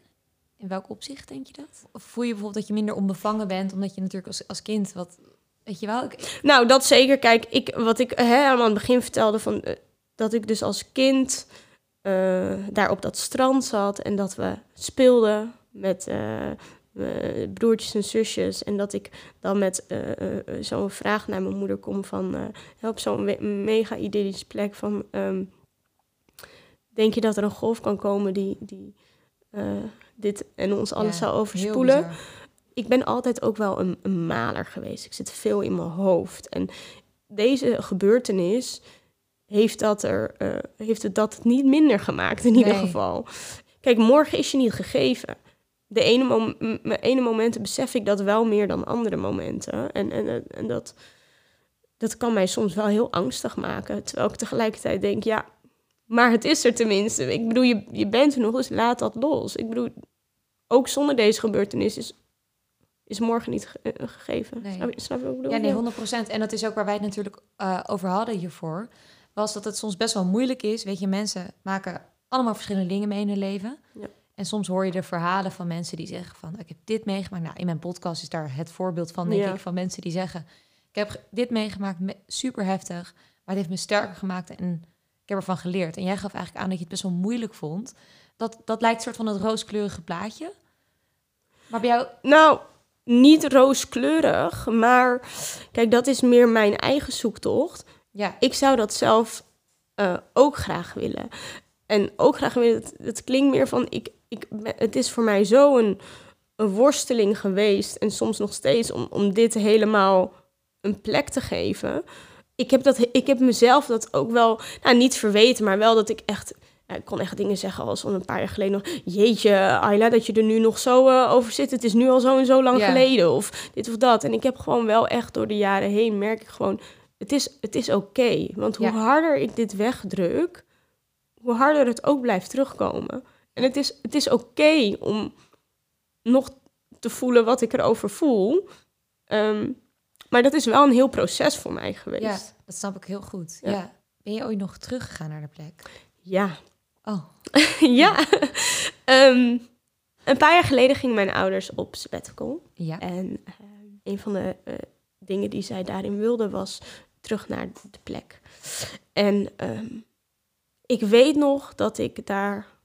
In welk opzicht denk je dat? Of voel je bijvoorbeeld dat je minder onbevangen bent, omdat je natuurlijk als, als kind wat... Weet je wel? Ik- Nou, dat zeker. Kijk, ik, wat ik hè, aan het begin vertelde, van, eh, dat ik dus als kind eh, daar op dat strand zat en dat we speelden met broertjes en zusjes. En dat ik dan met eh, eh, eh, zo'n vraag naar mijn moeder kom van, eh help zo'n mega idyllische plek van, ehm, denk je dat er een golf kan komen die, die eh, dit en ons alles Ja, zou overspoelen? ik ben altijd ook wel een, een maler geweest. Ik zit veel in mijn hoofd. En deze gebeurtenis heeft, dat er, eh, heeft het dat niet minder gemaakt, in ieder Nee. geval. Kijk, morgen is je niet gegeven. De ene, mom ene momenten besef ik dat wel meer dan andere momenten. En, en, en- dat, dat kan mij soms wel heel angstig maken. Terwijl ik tegelijkertijd denk, ja, maar het is er tenminste. Ik bedoel, je, je bent er nog, dus laat dat los. Ik bedoel, ook zonder deze gebeurtenis is, is morgen niet ge- eh, gegeven. Nee. Snap, je, snap je wat ik bedoel? Ja, nee, 100%. En dat is ook waar wij het natuurlijk eh, over hadden hiervoor. Was dat het soms best wel moeilijk is. Weet je, mensen maken allemaal verschillende dingen mee in hun leven. Ja. En soms hoor je de verhalen van mensen die zeggen van... ik heb dit meegemaakt. Nou, in mijn podcast is daar het voorbeeld van, denk Ja. ik, van mensen die zeggen... ik heb dit meegemaakt, me- super heftig. Maar het heeft me sterker gemaakt en ik heb ervan geleerd. En jij gaf eigenlijk aan dat je het best wel moeilijk vond. Dat, dat lijkt een soort van het rooskleurige plaatje. Maar bij jou... Nou, niet rooskleurig, maar kijk, dat is meer mijn eigen zoektocht. Ja, Ik zou dat zelf eh, ook graag willen. En ook graag willen, het, het klinkt meer van, ik, ik, het is voor mij zo een, een worsteling geweest en soms nog steeds om, om dit helemaal een plek te geven. Ik heb, dat, ik heb mezelf dat ook wel, nou niet verweten, maar wel dat ik echt, ik kon echt dingen zeggen als van een paar jaar geleden nog, jeetje Ayla, dat je er nu nog zo eh, over zit. Het is nu al zo en zo lang geleden of dit of dat. En ik heb gewoon wel echt door de jaren heen, merk ik gewoon, het is, het is oké. Want hoe harder ik dit wegdruk, hoe harder het ook blijft terugkomen. En het is, het is oké om nog te voelen wat ik erover voel. Ehm, maar dat is wel een heel proces voor mij geweest. ja, dat snap ik heel goed. Ja. Ja. Ben je ooit nog teruggegaan naar de plek? Ja. Oh, ja. Ehm, een paar jaar geleden gingen mijn ouders op sabbatical. ja. En eh, een van de eh, dingen die zij daarin wilden was terug naar de plek. En ehm, ik weet nog dat ik daar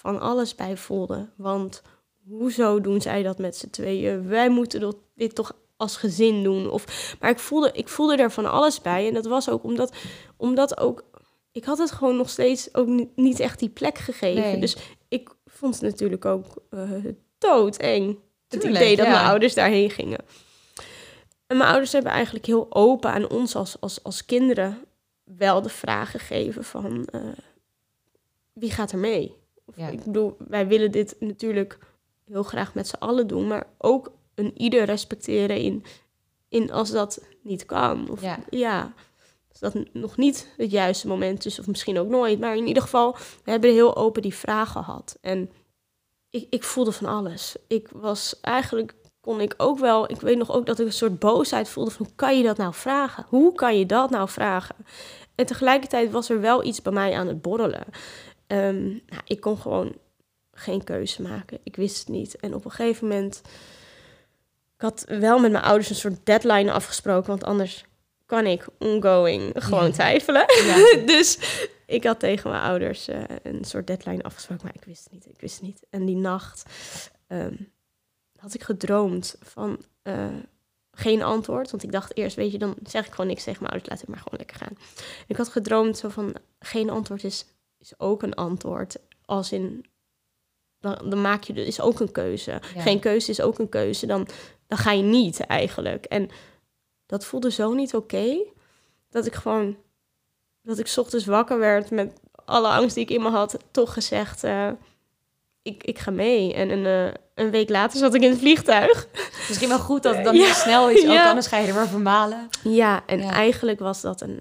van alles bij voelde. Want hoezo doen zij dat met z'n tweeën? Wij moeten dat- dit toch als gezin doen. Of, maar ik voelde, ik voelde er van alles bij. En dat was ook omdat, omdat ook... Ik had het gewoon nog steeds ook ni- niet echt die plek gegeven. Nee. Dus ik vond het natuurlijk ook eh doodeng. Het Tuurlijk, idee dat ja. mijn ouders daarheen gingen. En mijn ouders hebben eigenlijk heel open aan ons als, als, als kinderen wel de vraag gegeven van eh, wie gaat er mee? Of, Ja. Ik bedoel, wij willen dit natuurlijk heel graag met z'n allen doen, maar ook een ieder respecteren in, in als dat niet kan. Of, Ja. ja, als dat nog niet het juiste moment is, of misschien ook nooit. Maar in ieder geval, we hebben heel open die vraag gehad. En ik, ik voelde van alles. Ik was eigenlijk kon ik ook wel... Ik weet nog ook dat ik een soort boosheid voelde van... Hoe kan je dat nou vragen? Hoe kan je dat nou vragen? En tegelijkertijd was er wel iets bij mij aan het borrelen. Ehm, nou, ik kon gewoon geen keuze maken. Ik wist het niet. En op een gegeven moment... Ik had wel met mijn ouders een soort deadline afgesproken... want anders kan ik ongoing gewoon Ja. twijfelen. Ja. dus ik had tegen mijn ouders eh, een soort deadline afgesproken, maar ik wist het niet. Ik wist het niet. En die nacht ehm, had ik gedroomd van eh, geen antwoord. Want ik dacht eerst, weet je, dan zeg ik gewoon niks tegen mijn ouders, laat het maar gewoon lekker gaan. ik had gedroomd zo van geen antwoord is, is ook een antwoord. Als in, dan, dan maak je, is ook een keuze. Ja. Geen keuze is ook een keuze. Dan, dan ga je niet eigenlijk. En dat voelde zo niet oké. dat ik gewoon, dat ik 's ochtends wakker werd met alle angst die ik in me had, toch gezegd, eh, ik, ik ga mee. En een, eh, een week later zat ik in het vliegtuig. Misschien wel goed dat het dan Ja. snel is, ook Ja. anders ga je er maar vermalen. Ja, en Ja. eigenlijk was dat een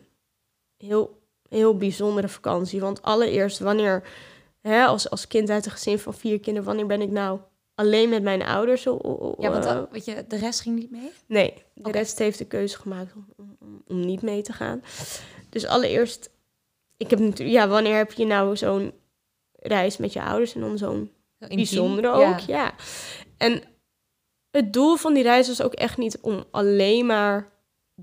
heel, heel bijzondere vakantie. Want allereerst, wanneer, hè, als, als kind uit een gezin van vier kinderen, wanneer ben ik nou alleen met mijn ouders? O- Ja, want eh, weet je, de rest ging niet mee? Nee, de rest heeft de keuze gemaakt om, om, niet mee te gaan. Dus allereerst, ik heb natuurlijk, ja, wanneer heb je nou zo'n reis met je ouders en dan zo'n bijzondere Ja. ook, ja. En het doel van die reis was ook echt niet om alleen maar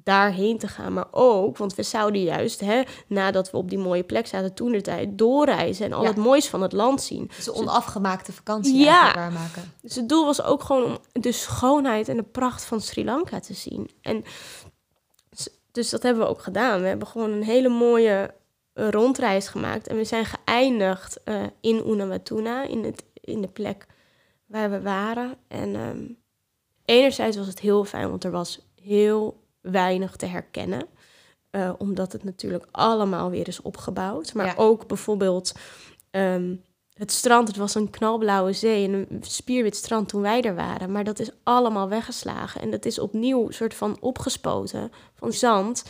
daarheen te gaan, maar ook, want we zouden juist, hè, nadat we op die mooie plek zaten toen de tijd, doorreizen en al Ja. het moois van het land zien. Dus een onafgemaakte vakantie Ja. waarmaken. Dus het doel was ook gewoon om de schoonheid en de pracht van Sri Lanka te zien. En dus dat hebben we ook gedaan. We hebben gewoon een hele mooie rondreis gemaakt. En we zijn geëindigd eh, in Unawatuna, in, het, in de plek waar we waren. En ehm, enerzijds was het heel fijn, want er was heel weinig te herkennen. Eh, omdat het natuurlijk allemaal weer is opgebouwd. Maar Ja. ook bijvoorbeeld ehm, het strand. Het was een knalblauwe zee en een spierwit strand toen wij er waren. Maar dat is allemaal weggeslagen. En dat is opnieuw een soort van opgespoten van zand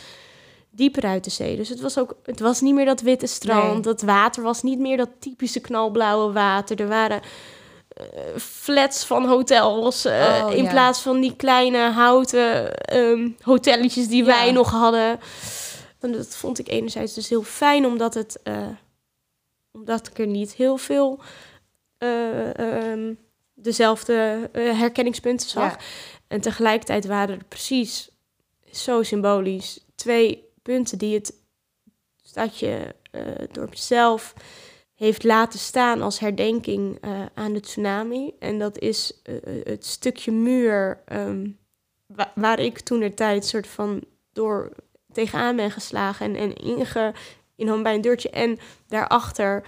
dieper uit de zee. Dus het was ook, het was niet meer dat witte strand. Nee. Dat water was niet meer dat typische knalblauwe water. Er waren flats van hotels. eh, Oh, in ja. plaats van die kleine houten ehm, hotelletjes die Ja. wij nog hadden. En dat vond ik enerzijds dus heel fijn, omdat het... eh, omdat ik er niet heel veel eh, ehm, dezelfde herkenningspunten zag. Ja. En tegelijkertijd waren er precies zo symbolisch twee punten die het stadje dorp zelf heeft laten staan als herdenking eh, aan de tsunami. En dat is eh, het stukje muur ehm, wa- waar ik toen de tijd soort van door tegenaan ben geslagen en, en inge, in bij een deurtje. En daarachter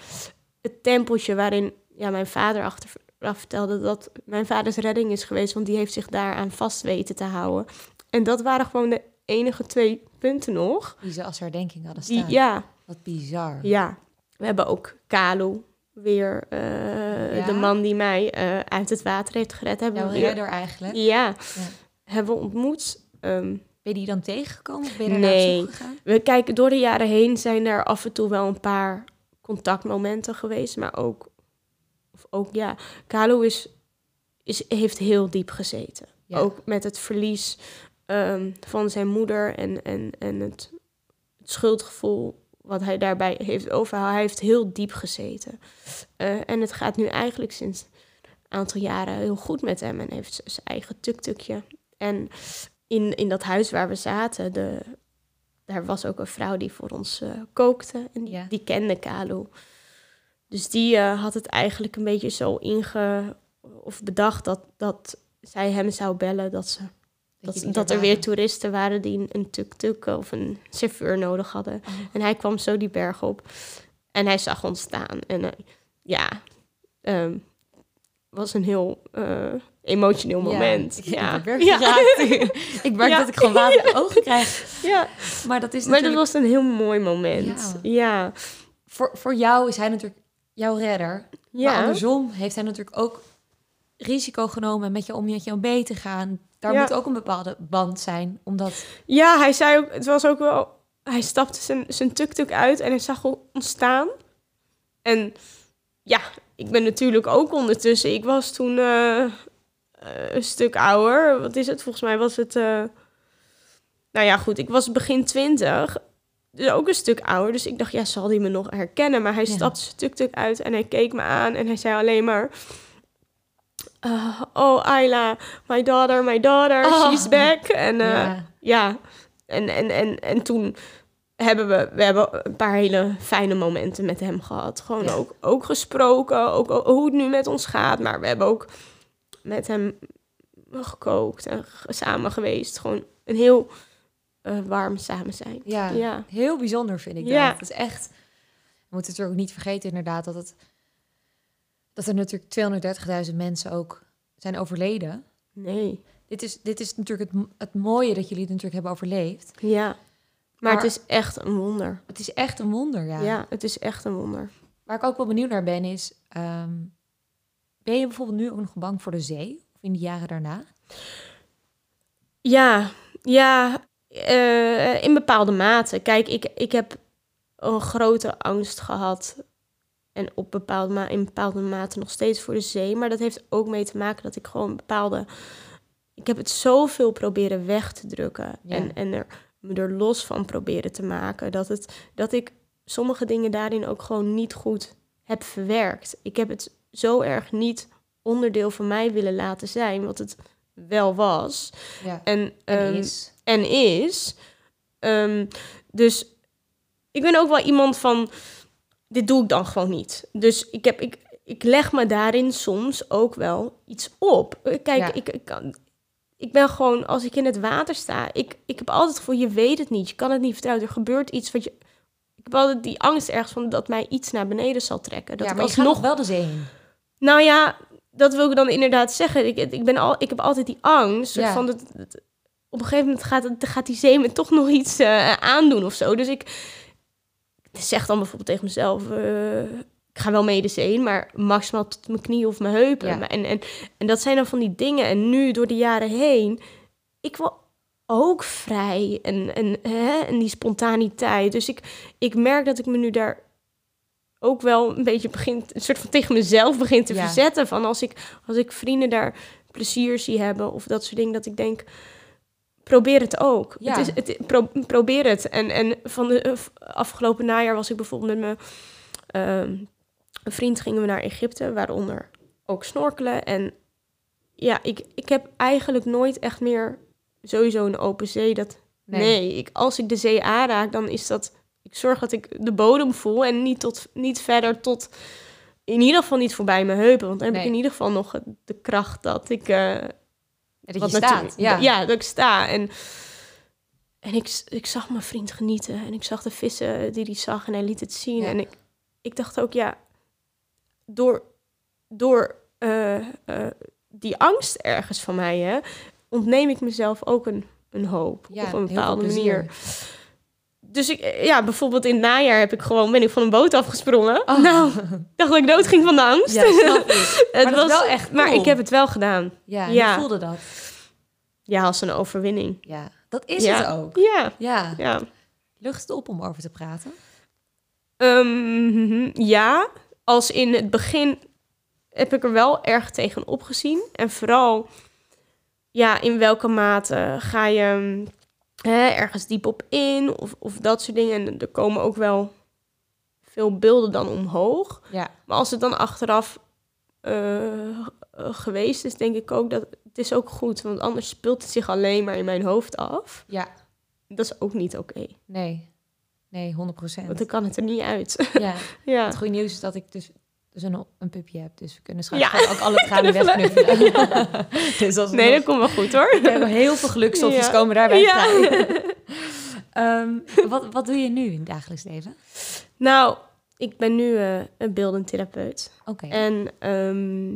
het tempeltje waarin ja, mijn vader achteraf vertelde dat mijn vaders redding is geweest, want die heeft zich daaraan vast weten te houden. En dat waren gewoon de enige twee punten nog. Die ze als herdenking hadden Die, staan. ja, Wat bizar. ja. We hebben ook Kalu, weer eh, Ja? de man die mij eh, uit het water heeft gered. Hebben Jouw redder eigenlijk. Ja, Ja. hebben we ontmoet. Ehm, Ben je die dan tegengekomen of ben je Nee. gegaan? we kijken door de jaren heen zijn er af en toe wel een paar contactmomenten geweest, maar ook, of ook ja, Kalu is, is, heeft heel diep gezeten. Ja. Ook met het verlies ehm, van zijn moeder en, en, en het, het schuldgevoel wat hij daarbij heeft overgehouden. Hij heeft heel diep gezeten. Eh, en het gaat nu eigenlijk sinds een aantal jaren heel goed met hem. En heeft zijn eigen tuk-tukje. En in, in dat huis waar we zaten, de, daar was ook een vrouw die voor ons eh, kookte. En die, Ja. die kende Kalu. Dus die eh, had het eigenlijk een beetje zo inge... of bedacht dat, dat zij hem zou bellen dat ze dat, dat er er weer toeristen waren die een- tuk-tuk of een chauffeur nodig hadden. Oh. En hij kwam zo die berg op. En hij zag ons staan. En eh, ja, ehm, was een heel eh, emotioneel moment. Ja, ik ja. geraakt. ik merk Ja. dat ik gewoon water in ogen krijg. ja. Maar dat is maar dat natuurlijk... was een heel mooi moment. Ja. Ja, Voor, voor jou is hij natuurlijk jouw redder. ja. Maar andersom heeft hij natuurlijk ook risico genomen met je om met jou mee te gaan. Daar Ja. moet ook een bepaalde band zijn. Omdat, Ja, hij zei ook, het was ook wel, hij stapte zijn, zijn tuk-tuk uit en hij zag ons staan. En ja, ik ben natuurlijk ook ondertussen, ik was toen eh, eh, een stuk ouder. Wat is het? Volgens mij was het... eh, nou ja, goed. Ik was begin twintig. Dus ook een stuk ouder. Dus ik dacht, ja, zal hij me nog herkennen? Maar hij Ja. stapte stuk-stuk uit en hij keek me aan. En hij zei alleen maar... eh, oh, Ayla, my daughter, my daughter, Oh. she's back. En eh, ja. ja, en, en, en, en toen hebben we, we hebben een paar hele fijne momenten met hem gehad. Gewoon Ja. ook, ook gesproken, ook hoe het nu met ons gaat. Maar we hebben ook met hem gekookt en samen geweest. Gewoon een heel eh, warm samen zijn. Ja. Ja. Heel bijzonder vind ik dat. Ja. Het is echt... We moeten natuurlijk ook niet vergeten inderdaad dat het... Dat er natuurlijk 230.000 mensen ook zijn overleden. Nee. Dit is, dit is natuurlijk het, het mooie dat jullie het natuurlijk hebben overleefd. Ja. Maar, Maar- het is echt een wonder. Het is echt een wonder, ja. Ja. het is echt een wonder. Waar ik ook wel benieuwd naar ben is... ehm, ben je bijvoorbeeld nu ook nog bang voor de zee? Of in de jaren daarna? Ja, ja, eh, in bepaalde mate. Kijk, ik, ik heb een grote angst gehad. En op bepaalde ma in bepaalde mate nog steeds voor de zee. Maar dat heeft ook mee te maken dat ik gewoon bepaalde... Ik heb het zoveel proberen weg te drukken. Ja. En, en er, me er los van proberen te maken. Dat, het, dat ik sommige dingen daarin ook gewoon niet goed heb verwerkt. Ik heb het zo erg niet onderdeel van mij willen laten zijn. Wat het wel was. Ja. En, En ehm, is. en is. Ehm, dus ik ben ook wel iemand van, dit doe ik dan gewoon niet. Dus ik, heb, ik, ik leg me daarin soms ook wel iets op. Eh, Kijk, Ja. ik, ik, kan, ik ben gewoon, als ik in het water sta, ik, ik heb altijd het gevoel, je weet het niet. Je kan het niet vertrouwen. Er gebeurt iets wat je... Ik heb altijd die angst ergens van dat mij iets naar beneden zal trekken. Dat ja, maar je gaat alsnog nog wel de zee in. nou ja, dat wil ik dan inderdaad zeggen. Ik, ik, ben al, ik heb altijd die angst. Ja. Van dat, dat- op een gegeven moment gaat, het- gaat die zee me toch nog iets eh, aandoen of zo. Dus ik zeg dan bijvoorbeeld tegen mezelf... eh, ik ga wel mee zee in, maar maximaal tot mijn knie of mijn heupen. Ja. En, en, en dat zijn dan van die dingen. En nu, door de jaren heen... Ik wil ook vrij en, en, hè, en die spontaniteit. Dus ik, ik merk dat ik me nu daar ook wel een beetje begin, een soort van tegen mezelf begin te Ja. verzetten. Van als ik, als ik vrienden daar plezier zie hebben of dat soort dingen, dat ik denk, probeer het ook. Ja. Het is, het, pro- probeer het. En, en van de eh, afgelopen najaar was ik bijvoorbeeld met mijn ehm, een vriend gingen we naar Egypte, waaronder ook snorkelen. En ja, ik, ik heb eigenlijk nooit echt meer sowieso een open zee. Dat, nee, ik, als ik de zee aanraak, dan is dat... Ik zorg dat ik de bodem voel en niet, tot, niet verder tot... In ieder geval niet voorbij mijn heupen. Want dan heb Nee. ik in ieder geval nog de kracht dat ik... eh, Dat je wat staat. Ja. ja, dat ik sta. En, en ik, ik zag mijn vriend genieten. En ik zag de vissen die hij zag en hij liet het zien. Ja. En ik, ik dacht ook, ja, door, door eh, eh, die angst ergens van mij, hè, ontneem ik mezelf ook een, een hoop. Ja, op een bepaalde manier. Dus ik, eh, ja, bijvoorbeeld in het najaar heb ik gewoon, ben ik van een boot afgesprongen. Oh. Nou, ik dacht dat ik dood ging van de angst. Ja, snap ik. het Maar is wel echt Maar ik heb het wel gedaan. Ja, Ja. je voelde dat. Ja, als een overwinning. Ja, dat is Ja. het ook. Ja, Ja. ja. Lucht het op om over te praten. Ehm, ja, als in het begin heb ik er wel erg tegen opgezien. En vooral, ja, in welke mate ga je hè, ergens diep op in of, of dat soort dingen. En er komen ook wel veel beelden dan omhoog. Ja. Maar als het dan achteraf eh, geweest is, denk ik ook dat het is ook goed. Want anders speelt het zich alleen maar in mijn hoofd af. Ja. Dat is ook niet oké. Nee. Nee, 100 procent. Want dan kan het er niet uit. Ja. ja. Het goede nieuws is dat ik dus, dus een, een pupje heb. Dus we kunnen straks Ja. ook alle tranen Knuffelen. wegknuffelen. dus als Nee, dat komt wel goed hoor. we hebben heel veel gelukstofjes Ja. komen daarbij Ja. Ehm, wat, wat doe je nu in het dagelijks leven? Nou, ik ben nu eh, een beeldend therapeut. Oké. En ehm,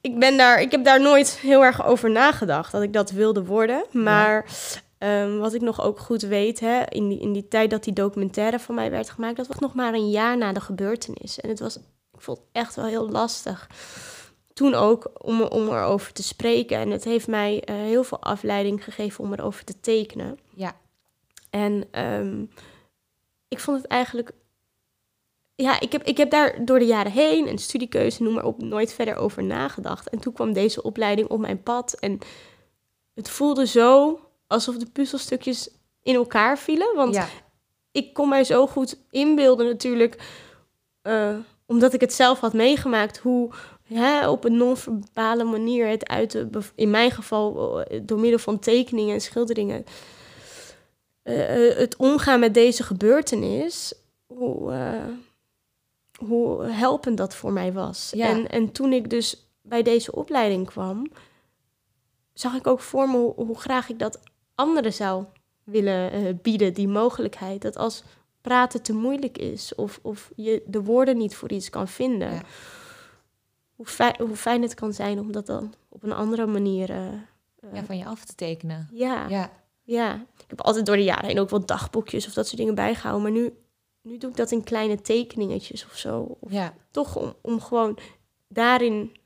ik, ben daar, ik heb daar nooit heel erg over nagedacht dat ik dat wilde worden. Maar ehm, wat ik nog ook goed weet, hè, in, die, in die tijd dat die documentaire van mij werd gemaakt, dat was nog maar een jaar na de gebeurtenis. En het was, ik vond het echt wel heel lastig. Toen ook om, om erover te spreken. En het heeft mij eh, heel veel afleiding gegeven om erover te tekenen. Ja. En ehm, ik vond het eigenlijk ja, ik heb, ik heb daar door de jaren heen en studiekeuze, noem maar op, nooit verder over nagedacht. En toen kwam deze opleiding op mijn pad. En het voelde zo alsof de puzzelstukjes in elkaar vielen. Want ja. ik kon mij zo goed inbeelden natuurlijk, eh, omdat ik het zelf had meegemaakt, hoe hè, op een non-verbale manier het bev- in mijn geval eh, door middel van tekeningen en schilderingen, eh, eh, het omgaan met deze gebeurtenis, hoe, hoe helpend dat voor mij was. Ja. En, en toen ik dus bij deze opleiding kwam, zag ik ook voor me hoe, hoe graag ik dat anderen zou willen bieden, die mogelijkheid. Dat als praten te moeilijk is of, of je de woorden niet voor iets kan vinden, Ja. hoe, fijn, hoe fijn het kan zijn om dat dan op een andere manier. eh, eh, ja, van je af te tekenen. ja, Ja, ja. Ik heb altijd door de jaren heen ook wel dagboekjes of dat soort dingen bijgehouden, maar nu, nu doe ik dat in kleine tekeningetjes of zo. Of ja. toch om, om gewoon daarin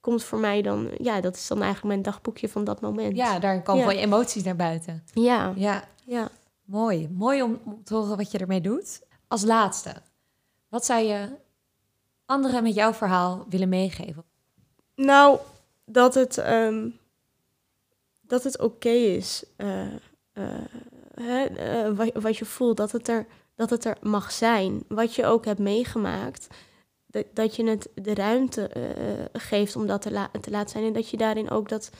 komt voor mij dan, ja, dat is dan eigenlijk mijn dagboekje van dat moment. ja daar komen Ja. je emoties naar buiten. ja, Ja, ja. Mooi. Mooi om, te horen wat je ermee doet. Als laatste, wat zou je anderen met jouw verhaal willen meegeven? Nou, dat het, ehm, dat het oké is. eh, eh, hè, eh, wat, je voelt, dat het, er, dat het er mag zijn. Wat je ook hebt meegemaakt. Dat, dat je het de ruimte geeft om dat te, la- te laten zijn. En dat je daarin ook dat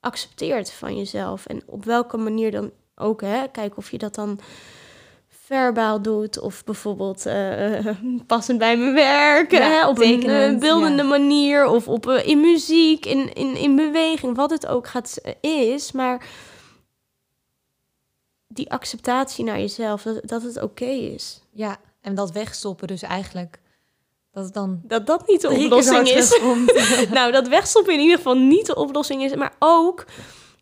accepteert van jezelf. En op welke manier dan ook. Hè? Kijk of je dat dan verbaal doet. Of bijvoorbeeld eh, passend bij mijn werk. Ja, hè? Op een tekenend, eh, beeldende ja. manier. Of op, eh, in muziek, in, in, in beweging. Wat het ook gaat, is. Maar die acceptatie naar jezelf. Dat, dat het oké is. Ja, en dat wegstoppen dus eigenlijk. Dat het dan Dat dat niet de oplossing is. nou, dat wegstoppen in ieder geval niet de oplossing is. Maar ook,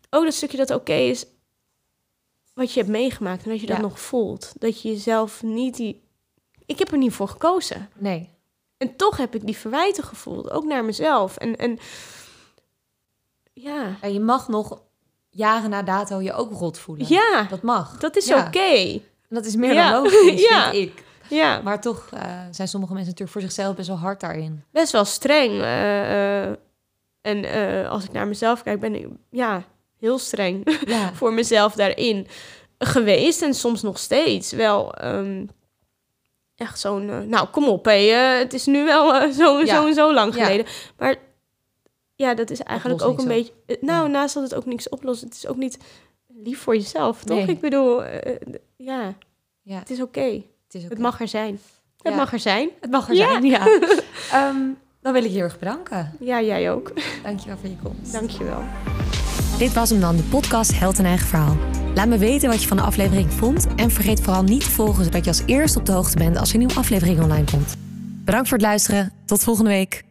ook dat stukje dat oké is. Wat je hebt meegemaakt en dat je dat Ja. nog voelt. Dat je jezelf niet die... Ik heb er niet voor gekozen. Nee. En toch heb ik die verwijten gevoeld. Ook naar mezelf. En, en ja, Ja, je mag nog jaren na dato je ook rot voelen. ja Dat mag. dat is Ja. oké. En dat is meer Ja. dan logisch, Ja. vind ik. Ja, Maar toch eh, zijn sommige mensen natuurlijk voor zichzelf best wel hard daarin. best wel streng. eh, eh, en als ik naar mezelf kijk, ben ik ja, heel streng. Ja, voor mezelf daarin geweest. En soms nog steeds wel ehm, echt zo'n... eh, nou, kom op, hé. het is nu wel eh, zo, Ja. zo en zo lang Ja. geleden. Maar ja, dat is eigenlijk ook een beetje... eh, nou, Ja. naast dat het ook niks oplost, het is ook niet lief voor jezelf, toch? Nee. Ik bedoel, ja, ja het is oké. het is ook Het mag er zijn. Het mag er zijn. het mag er zijn, ja. Ehm, dan wil ik je heel erg bedanken. Ja, jij ook. Dankjewel voor je komst. Dankjewel. Dit was hem dan, de podcast Held en Eigen Verhaal. Laat me weten wat je van de aflevering vond. En vergeet vooral niet te volgen, zodat je als eerste op de hoogte bent als er een nieuwe aflevering online komt. Bedankt voor het luisteren. Tot volgende week.